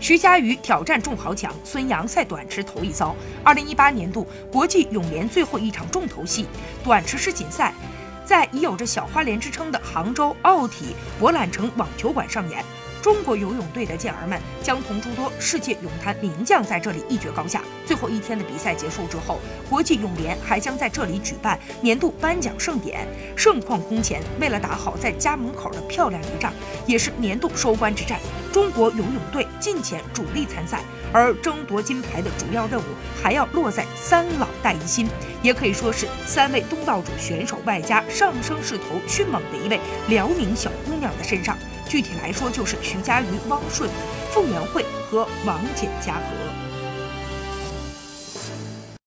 徐嘉余挑战仲豪强，孙杨赛短池头一遭。二零一八年度国际泳联最后一场重头戏——短池世锦赛，在已有着“小花莲”之称的杭州奥体博览城网球馆上演。中国游泳队的健儿们将同诸多世界泳坛名将在这里一决高下。最后一天的比赛结束之后，国际泳联还将在这里举办年度颁奖盛典，盛况空前。为了打好在家门口的漂亮一仗，也是年度收官之战。中国游泳队近前主力参赛，而争夺金牌的主要任务还要落在三老带一新，也可以说是三位东道主选手外加上升势头迅猛的一位辽宁小姑娘的身上。具体来说，就是徐嘉余、汪顺、傅园慧和王简嘉禾。